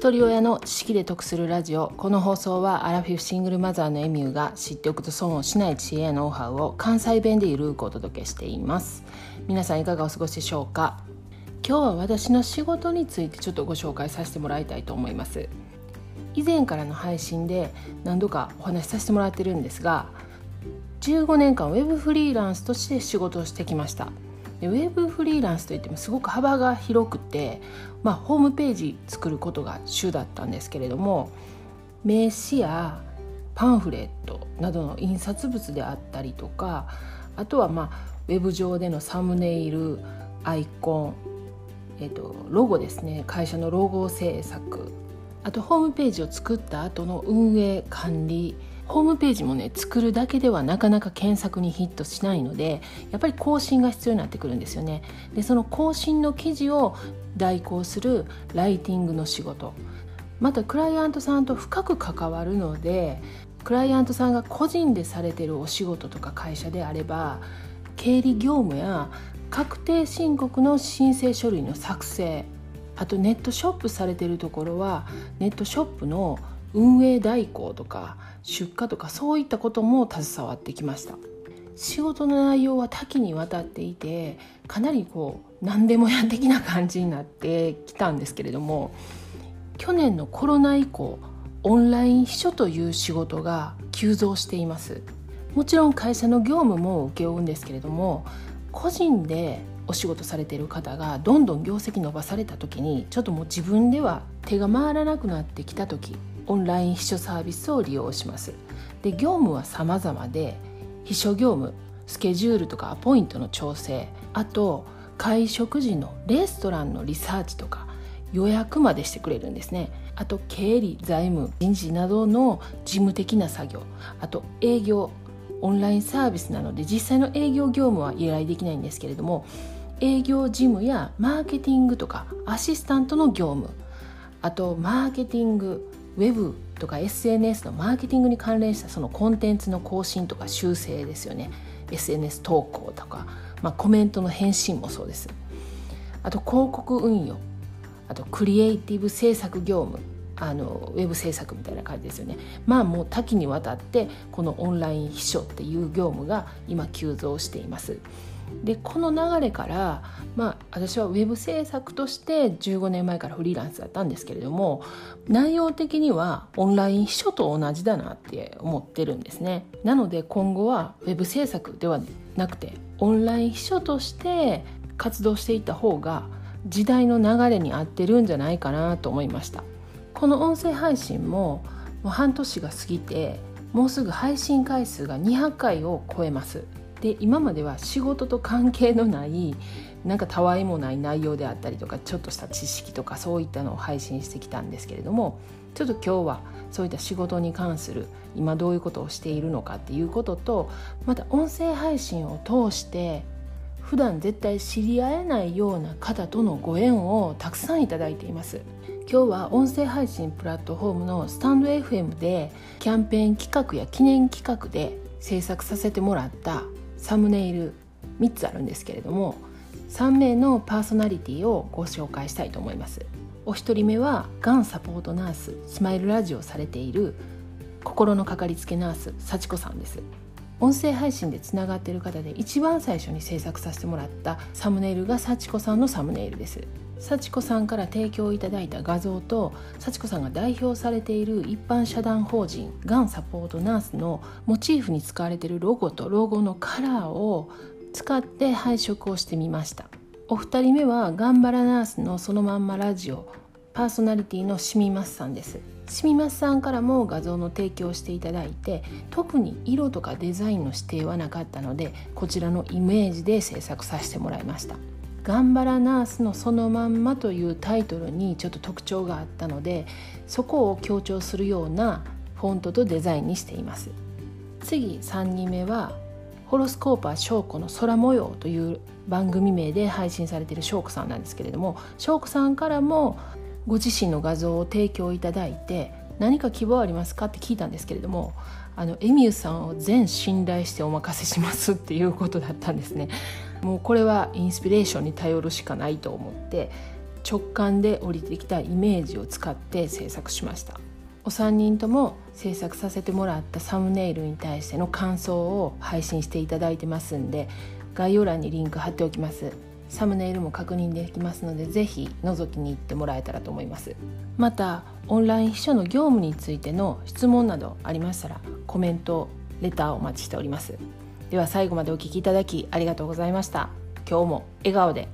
一人親の知識で得するラジオ。この放送はアラフィフシングルマザーのエミューが知っておくと損をしない知恵やノウハウを関西弁でゆるくお届けしています。皆さんいかがお過ごしでしょうか？今日は私の仕事についてちょっとご紹介させてもらいたいと思います。以前からの配信で何度かお話しさせてもらってるんですが15年間ウェブフリーランスとして仕事をしてきました。でウェブフリーランスといってもすごく幅が広くて、まあ、ホームページ作ることが主だったんですけれども名刺やパンフレットなどの印刷物であったりとかあとはまあウェブ上でのサムネイルアイコン、えっと、ロゴですね。会社のロゴ制作。あとホームページを作った後の運営管理ホームページもね作るだけではなかなか検索にヒットしないのでやっぱり更新が必要になってくるんですよね。でその更新の記事を代行するライティングの仕事またクライアントさんと深く関わるのでクライアントさんが個人でされてるお仕事とか会社であれば経理業務や確定申告の申請書類の作成あとネットショップされてるところはネットショップの運営代行とか出荷とかそういったことも携わってきました。仕事の内容は多岐にわたっていてかなりこう何でもや的な感じになってきたんですけれども去年のコロナ以降オンライン秘書という仕事が急増しています。もちろん会社の業務も請け負うんですけれども個人でお仕事されている方がどんどん業績伸ばされた時にちょっともう自分では手が回らなくなってきた時オンライン秘書サービスを利用します。で業務は様々で秘書業務スケジュールとかアポイントの調整あと会食時のレストランのリサーチとか予約までしてくれるんですね。あと経理財務人事などの事務的な作業あと営業オンラインサービスなので実際の営業業務は依頼できないんですけれども営業事務やマーケティングとかアシスタントの業務あとマーケティングウェブとか SNS のマーケティングに関連したそのコンテンツの更新とか修正ですよね。SNS 投稿とか、まあ、コメントの返信もそうです。あと広告運用。あとクリエイティブ制作業務。あのウェブ制作みたいな感じですよね。まあもう多岐にわたってこのオンライン秘書っていう業務が今急増しています。でこの流れから、まあ、私はウェブ制作として15年前からフリーランスだったんですけれども内容的にはオンライン秘書と同じだなって思ってるんですね。なので今後はウェブ制作ではなくてオンライン秘書として活動していた方が時代の流れに合ってるんじゃないかなと思いました。この音声配信ももう半年が過ぎてもうすぐ配信回数が200回を超えます。で今までは仕事と関係のないなんかたわいもない内容であったりとかちょっとした知識とかそういったのを配信してきたんですけれどもちょっと今日はそういった仕事に関する今どういうことをしているのかっていうこととまた音声配信を通して普段絶対知り合えないような方とのご縁をたくさんいただいています。今日は音声配信プラットフォームのスタンド FM でキャンペーン企画や記念企画で制作させてもらったサムネイル3つあるんですけれども3名のパーソナリティをご紹介したいと思います。お一人目はがんサポートナーススマイルラジオされている心のかかりつけナース幸子さんです。音声配信でつながってる方で一番最初に制作させてもらったサムネイルが幸子さんのサムネイルです。幸子さんから提供いただいた画像と幸子さんが代表されている一般社団法人がんサポートナースのモチーフに使われているロゴとロゴのカラーを使って配色をしてみました。お二人目はガンバラナースのそのまんまラジオパーソナリティのしみますさんです。しみますさんからも画像の提供していただいて特に色とかデザインの指定はなかったのでこちらのイメージで制作させてもらいました「頑張らナースのそのまんま」というタイトルにちょっと特徴があったのでそこを強調するようなフォントとデザインにしています。次3人目はホロスコーパー翔子の空模様という番組名で配信されている翔子さんなんですけれども翔子さんからもご自身の画像を提供いただいて何か希望ありますかって聞いたんですけれどもあのエミューさんを全信頼してお任せしますっていうことだったんですね。もうこれはインスピレーションに頼るしかないと思って直感で降りてきたイメージを使って制作しました。お三人とも制作させてもらったサムネイルに対しての感想を配信していただいてますんで概要欄にリンク貼っておきます。サムネイルも確認できますのでぜひ覗きに行ってもらえたらと思います。またオンライン秘書の業務についての質問などありましたらコメントレターをお待ちしております。では最後までお聴きいただきありがとうございました。今日も笑顔で。